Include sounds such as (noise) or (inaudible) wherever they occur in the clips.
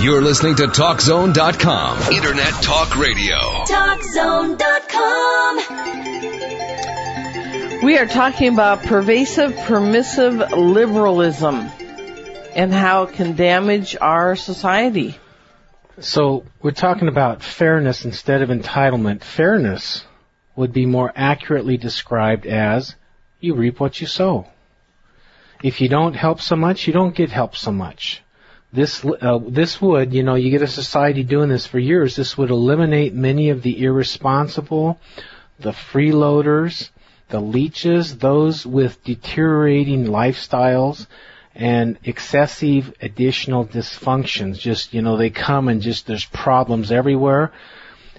You're listening to TalkZone.com. Internet Talk Radio. TalkZone.com. We are talking about pervasive permissive liberalism and how it can damage our society. So we're talking about fairness instead of entitlement. Fairness would be more accurately described as you reap what you sow. If you don't help so much, you don't get help so much. This uh, this would, you know, you get a society doing this for years. This would eliminate many of the irresponsible, the freeloaders, the leeches, those with deteriorating lifestyles and excessive additional dysfunctions. Just, you know, they come and just there's problems everywhere.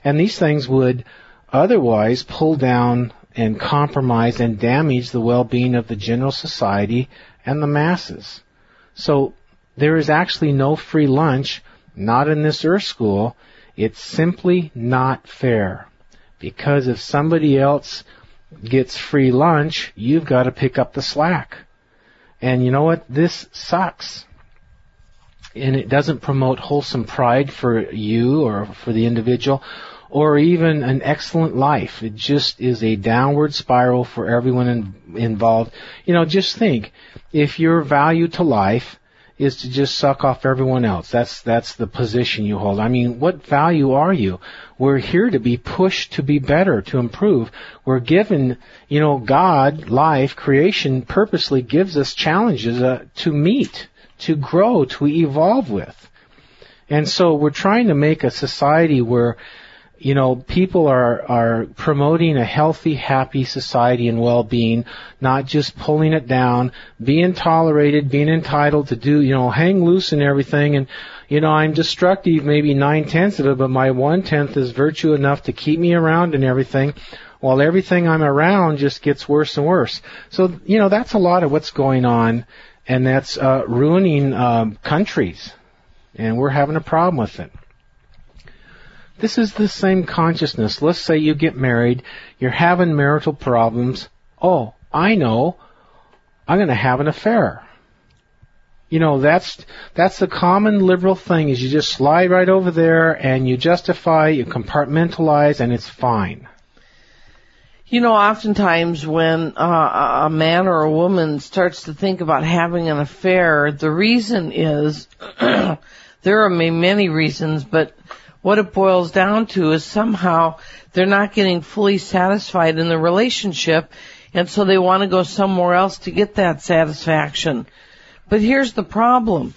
And these things would otherwise pull down and compromise and damage the well-being of the general society and the masses. So there is actually no free lunch, not in this Earth School. It's simply not fair. Because if somebody else gets free lunch, you've got to pick up the slack. And you know what? This sucks. And it doesn't promote wholesome pride for you or for the individual or even an excellent life. It just is a downward spiral for everyone in, involved. You know, just think, if your value to life is to just suck off everyone else. That's that's the position you hold. I mean, what value are you? We're here to be pushed to be better, to improve. We're given, you know, God, life, creation purposely gives us challenges uh, to meet, to grow, to evolve with. And so we're trying to make a society where you know, people are, are promoting a healthy, happy society and well-being, not just pulling it down, being tolerated, being entitled to do, you know, hang loose and everything. And, you know, I'm destructive maybe nine tenths of it, but my one tenth is virtue enough to keep me around and everything, while everything I'm around just gets worse and worse. So, you know, that's a lot of what's going on, and that's uh, ruining um, countries. And we're having a problem with it. This is the same consciousness. Let's say you get married, you're having marital problems. Oh, I know. I'm going to have an affair. You know, that's, that's the common liberal thing is you just slide right over there and you justify, you compartmentalize and it's fine. You know, oftentimes when uh, a man or a woman starts to think about having an affair, the reason is, (clears throat) there are many reasons, but what it boils down to is somehow they're not getting fully satisfied in the relationship and so they want to go somewhere else to get that satisfaction. But here's the problem.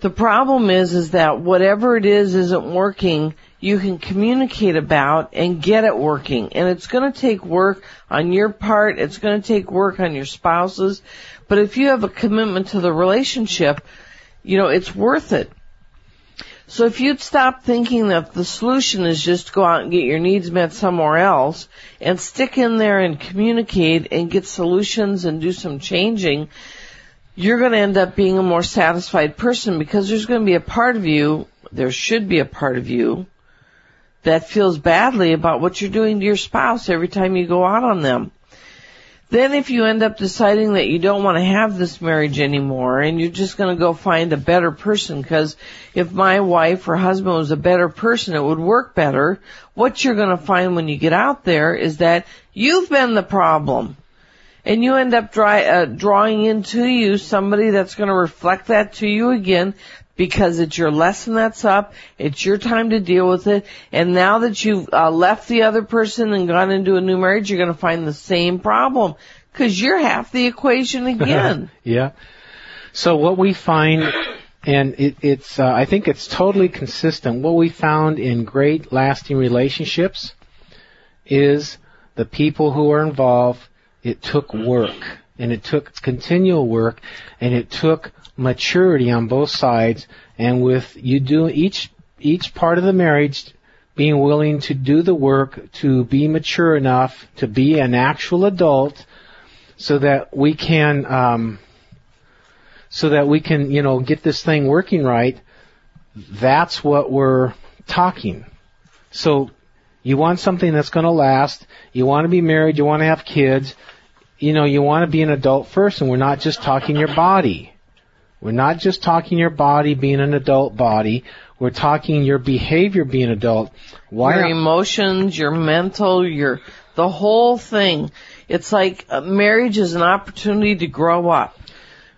The problem is, is that whatever it is isn't working, you can communicate about and get it working. And it's to take work on your part. It's to take work on your spouses. But if you have a commitment to the relationship, you know, it's worth it. So if you'd stop thinking that the solution is just go out and get your needs met somewhere else and stick in there and communicate and get solutions and do some changing, you're going to end up being a more satisfied person because there's going to be a part of you, there should be a part of you that feels badly about what you're doing to your spouse every time you go out on them. Then if you end up deciding that you don't want to have this marriage anymore and you're just going to go find a better person because if my wife or husband was a better person it would work better, what you're going to find when you get out there is that you've been the problem. And you end up dry, uh, drawing into you somebody that's going to reflect that to you again because it's your lesson that's up. It's your time to deal with it. And now that you've uh, left the other person and gone into a new marriage, you're going to find the same problem because you're half the equation (laughs) again. yeah. So what we find, and it, it's, uh, I think it's totally consistent. What we found in great lasting relationships is the people who are involved. It took work, and it took continual work, and it took maturity on both sides and with you do each each part of the marriage being willing to do the work to be mature enough to be an actual adult so that we can um, so that we can you know get this thing working right that's what we're talking. So you want something that's going to last. You want to be married. You want to have kids you know you want to be an adult first and we're not just talking your body We're not just talking your body being an adult body. We're talking your behavior being adult. Why your emotions, your mental, your the whole thing. It's like uh, marriage is an opportunity to grow up.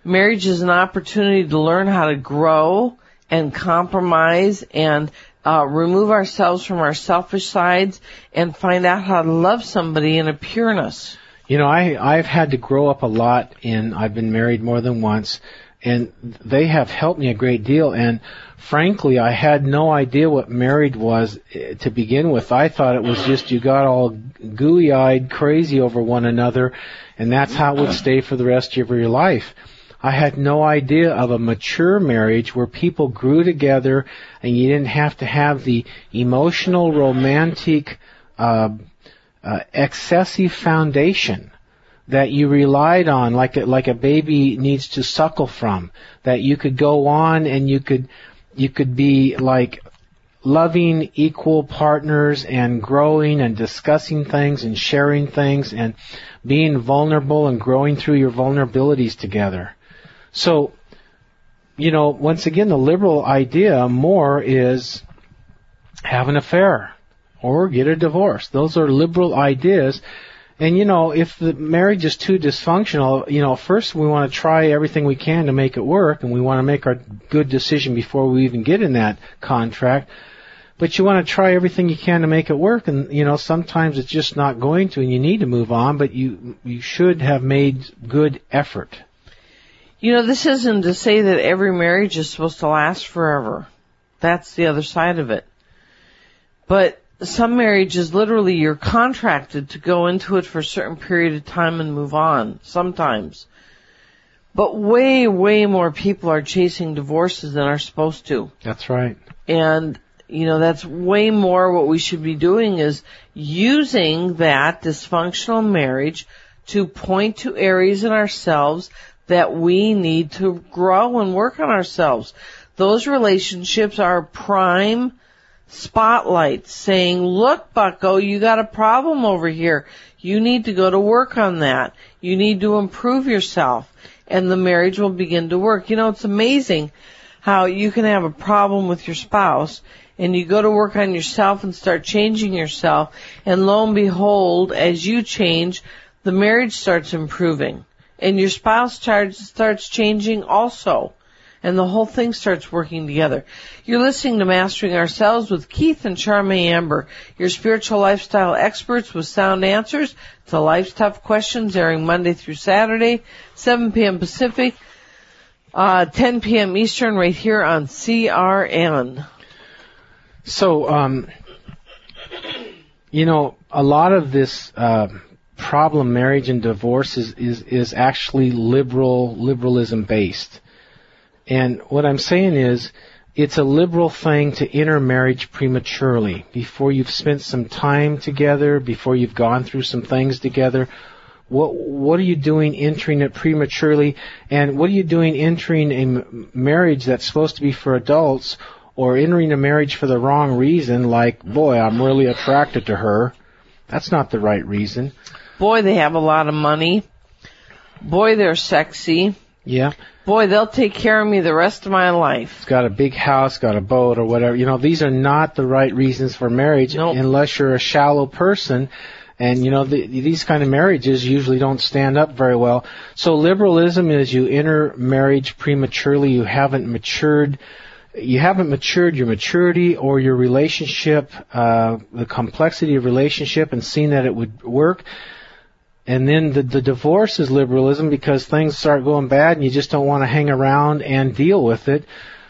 Marriage is an opportunity to learn how to grow and compromise and uh, remove ourselves from our selfish sides and find out how to love somebody in a pureness. You know, I I've had to grow up a lot in I've been married more than once and they have helped me a great deal and frankly I had no idea what married was eh, to begin with. I thought it was just you got all gooey eyed crazy over one another and that's how it would stay for the rest of your life. I had no idea of a mature marriage where people grew together and you didn't have to have the emotional, romantic, uh, uh, excessive foundation that you relied on, like a, like a baby needs to suckle from. That you could go on and you could you could be like loving equal partners and growing and discussing things and sharing things and being vulnerable and growing through your vulnerabilities together. So, you know, once again, the liberal idea more is have an affair or get a divorce. Those are liberal ideas. And you know, if the marriage is too dysfunctional, you know, first we want to try everything we can to make it work and we want to make our good decision before we even get in that contract. But you want to try everything you can to make it work and you know, sometimes it's just not going to and you need to move on, but you you should have made good effort. You know, this isn't to say that every marriage is supposed to last forever. That's the other side of it. But some marriages, literally, you're contracted to go into it for a certain period of time and move on, sometimes. But way, way more people are chasing divorces than are supposed to. That's right. And, you know, that's way more what we should be doing is using that dysfunctional marriage to point to areas in ourselves that we need to grow and work on ourselves. Those relationships are prime spotlights saying, look, Bucko, you got a problem over here. You need to go to work on that. You need to improve yourself and the marriage will begin to work. You know, it's amazing how you can have a problem with your spouse and you go to work on yourself and start changing yourself and lo and behold, as you change, the marriage starts improving and your spouse starts starts changing also. And the whole thing starts working together. You're listening to Mastering Ourselves with Keith and Charmaine Amber, your spiritual lifestyle experts with sound answers to life's tough questions airing Monday through Saturday, 7 p.m. Pacific, uh, 10 p.m. Eastern right here on CRN. So, um, you know, a lot of this, uh, problem marriage and divorce is, is, is actually liberal, liberalism based. And what I'm saying is, it's a liberal thing to enter marriage prematurely, before you've spent some time together, before you've gone through some things together. What, what are you doing entering it prematurely? And what are you doing entering a marriage that's supposed to be for adults or entering a marriage for the wrong reason, like, boy, I'm really attracted to her. That's not the right reason. Boy, they have a lot of money. Boy, they're sexy. Yeah. Boy, they'll take care of me the rest of my life. It's got a big house, got a boat or whatever. You know, these are not the right reasons for marriage nope. unless you're a shallow person. And you know, the, these kind of marriages usually don't stand up very well. So liberalism is you enter marriage prematurely, you haven't matured you haven't matured your maturity or your relationship, uh, the complexity of relationship and seen that it would work. And then the, the divorce is liberalism because things start going bad and you just don't want to hang around and deal with it.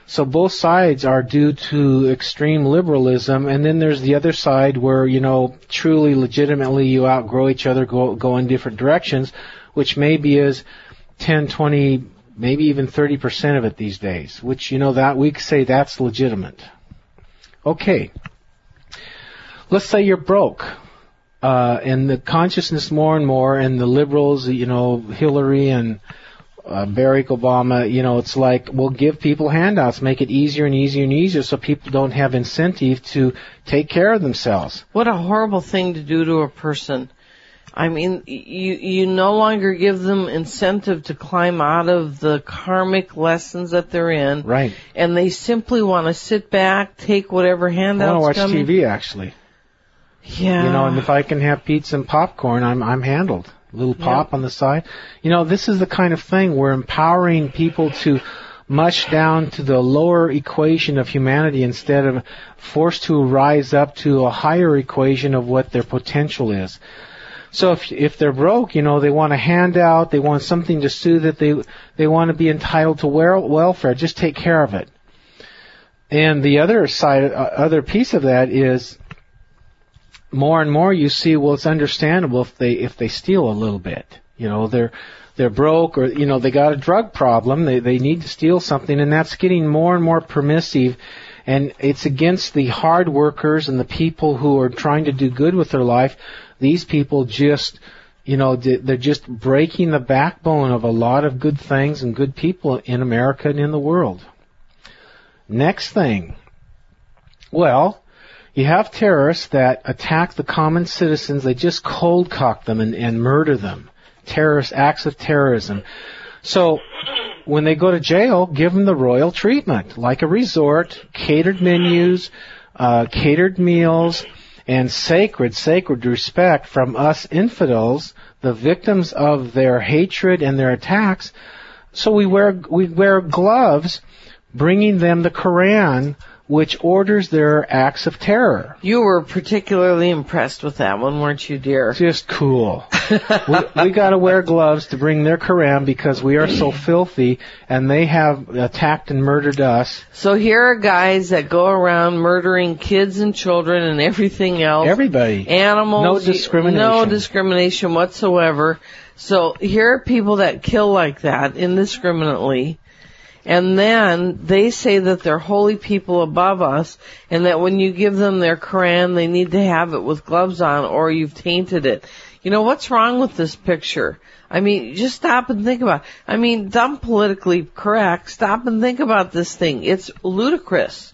So both sides are due to extreme liberalism, and then there's the other side where you know truly, legitimately, you outgrow each other, go go in different directions, which maybe is 10, 20, maybe even 30% of it these days. Which you know that we say that's legitimate. Okay, let's say you're broke uh, and the consciousness more and more, and the liberals, you know, Hillary and uh, Barack Obama, you know, it's like we'll give people handouts, make it easier and easier and easier, so people don't have incentive to take care of themselves. What a horrible thing to do to a person. I mean, you you no longer give them incentive to climb out of the karmic lessons that they're in, Right. and they simply want to sit back, take whatever handouts. I want to watch coming. TV actually. Yeah, You know, and if I can have pizza and popcorn, I'm I'm handled. A little pop on the side. You know, this is the kind of thing we're empowering people to mush down to the lower equation of humanity instead of forced to rise up to a higher equation of what their potential is. So if if they're broke, you know, they want a handout, they want something to soothe it, they they want to be entitled to welfare. Just take care of it. And the other side, uh, other piece of that is more and more you see well it's understandable if they if they steal a little bit. You know they're they're broke or you know they got a drug problem. They they need to steal something and that's getting more and more permissive. And it's against the hard workers and the people who are trying to do good with their life. These people just you know they- they're just breaking the backbone of a lot of good things and good people in America and in the world. Next thing. Well you have terrorists that attack the common citizens. They just cold cock them and, and murder them. Terrorist acts of terrorism. So when they go to jail, give them the royal treatment, like a resort, catered menus, uh, catered meals, and sacred, sacred respect from us infidels, the victims of their hatred and their attacks. So we wear we wear gloves, bringing them the Quran, which orders their acts of terror. you were particularly impressed with that one, weren't you, dear? Just cool. (laughs) we, we got to wear gloves to bring their Quran because we are so filthy, and they have attacked and murdered us. So here are guys that go around murdering kids and children and everything else. Everybody. animals. No discrimination. No discrimination whatsoever. So here are people that kill like that indiscriminately. And then they say that they're holy people above us and that when you give them their Quran, they need to have it with gloves on or you've tainted it. You know, what's wrong with this picture? I mean, just stop and think about it. I mean, dumb politically correct. Stop and think about this thing. It's ludicrous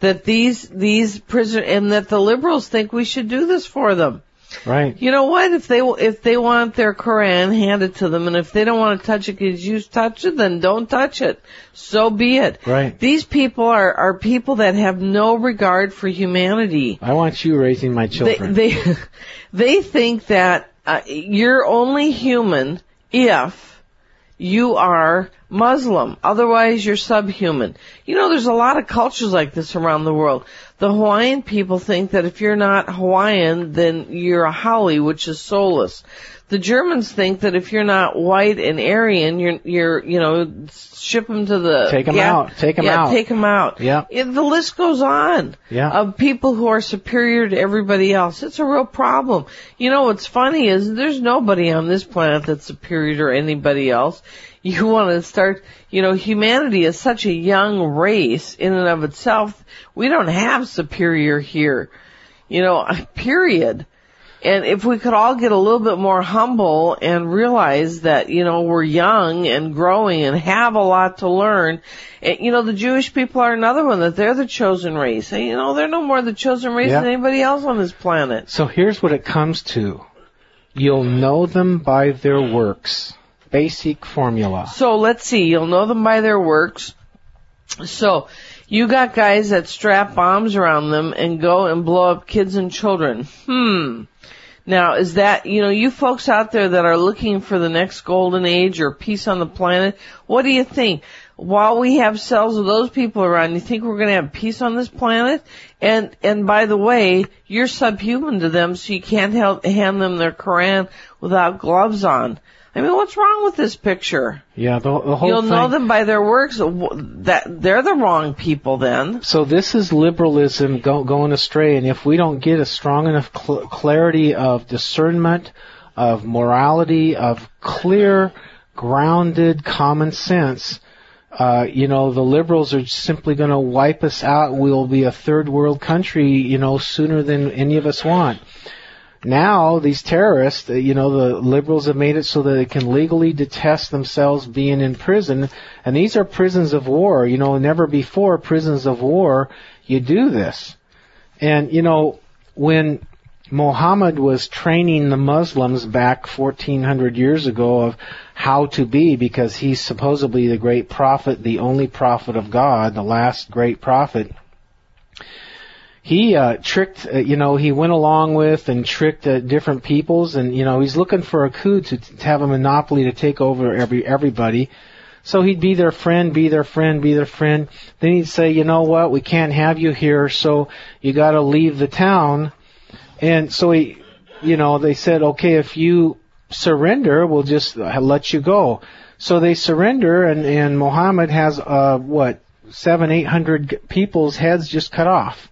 that these, these prisoners, and that the liberals think we should do this for them. Right. You know what? If they if they want their Quran handed to them, and if they don't want to touch it because you touch it, then don't touch it. So be it. Right. These people are are people that have no regard for humanity. I want you raising my children. They they (laughs) they think that uh, you're only human if you are Muslim. Otherwise, you're subhuman. You know, there's a lot of cultures like this around the world. The Hawaiian people think that if you're not Hawaiian, then you're a Haole, which is soulless. The Germans think that if you're not white and Aryan, you're, you're, you know, ship them to the Take 'em yeah, out. Take 'em yeah, out. Take them out. Yeah. It- the list goes on Yeah. of people who are superior to everybody else. It's a real problem. You know what's funny is there's nobody on this planet that's superior to anybody else. You want to start, you know, humanity is such a young race in and of itself. We don't have superior here. You know, (laughs) period. And if we could all get a little bit more humble and realize that, you know, we're young and growing and have a lot to learn. And, you know, the Jewish people are another one that they're the chosen race. And, you know, they're no more the chosen race Yeah. than anybody else on this planet. So here's what it comes to. You'll know them by their works. Basic formula. So let's see, you'll know them by their works. So, you got guys that strap bombs around them and go and blow up kids and children. Hmm. Now, is that, you know, you folks out there that are looking for the next golden age or peace on the planet, what do you think? While we have cells of those people around, you think we're going to have peace on this planet? And, and by the way, you're subhuman to them, so you can't help, hand them their Quran without gloves on. I mean, what's wrong with this picture? Yeah, the, the whole You'll thing. know them by their works. That they're the wrong people then. So this is liberalism go, going astray, and if we don't get a strong enough cl- clarity of discernment, of morality, of clear, grounded common sense, uh, you know, the liberals are simply going to wipe us out. We'll be a third world country, you know, sooner than any of us want. Now, these terrorists, uh, you know, the liberals have made it so that they can legally detest themselves being in prison. And these are prisons of war. You know, never before prisons of war you do this. And, you know, when Muhammad was training the Muslims back 1400 years ago of how to be because he's supposedly the great prophet, the only prophet of God, the last great prophet. He uh, tricked, uh, you know, he went along with and tricked uh, different peoples, and you know, he's looking for a coup to, to have a monopoly to take over every everybody. So he'd be their friend, be their friend, be their friend. Then he'd say, you know what, we can't have you here, so you got to leave the town and so he, you know, they said, okay, if you surrender, we'll just let you go. So they surrender, and and Muhammad has uh what seven, eight hundred people's heads just cut off,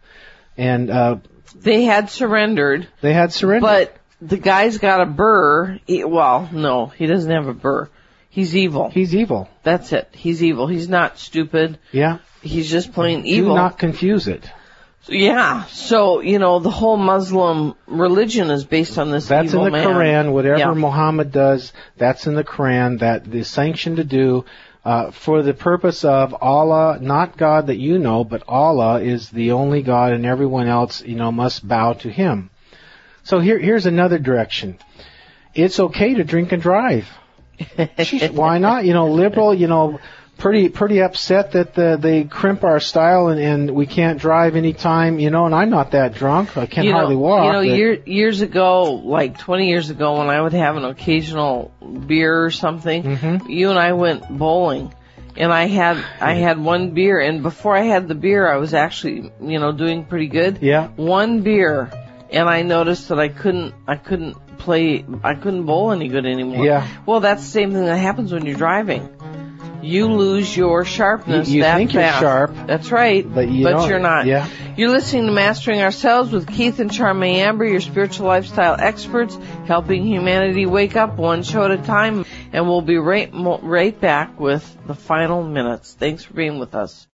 and uh They had surrendered, they had surrendered. but the guy's got a burr. He, well, no, he doesn't have a burr. He's evil. he's evil. That's it. He's evil. He's not stupid. Yeah. He's just plain evil. Do not confuse it. Yeah. So, you know, the whole Muslim religion is based on this That's in the man. Quran. Whatever Yeah. Muhammad does, that's in the Quran. That is sanctioned to do uh, for the purpose of Allah, not God that you know, but Allah is the only God, and everyone else, you know, must bow to Him. So here, here's another direction. It's okay to drink and drive. (laughs) Sheesh, Why not? You know, liberal. You know, pretty pretty upset that the, they crimp our style and, and we can't drive anytime. You know, and I'm not that drunk. I can you hardly walk. You know, year, years ago, like 20 years ago, when I would have an occasional beer or something, Mhm. you and I went bowling. And I had, I had one beer, and before I had the beer, I was actually, you know, doing pretty good. Yeah. One beer, and I noticed that I couldn't, I couldn't play, I couldn't bowl any good anymore. Yeah. Well, that's the same thing that happens when you're driving. You lose your sharpness You- you that think you're sharp, That's right. but you don't. are not. Yeah. You're listening to Mastering Ourselves with Keith and Charmaine Amber, your spiritual lifestyle experts, helping humanity wake up one show at a time. And we'll be right, right back with the final minutes. Thanks for being with us.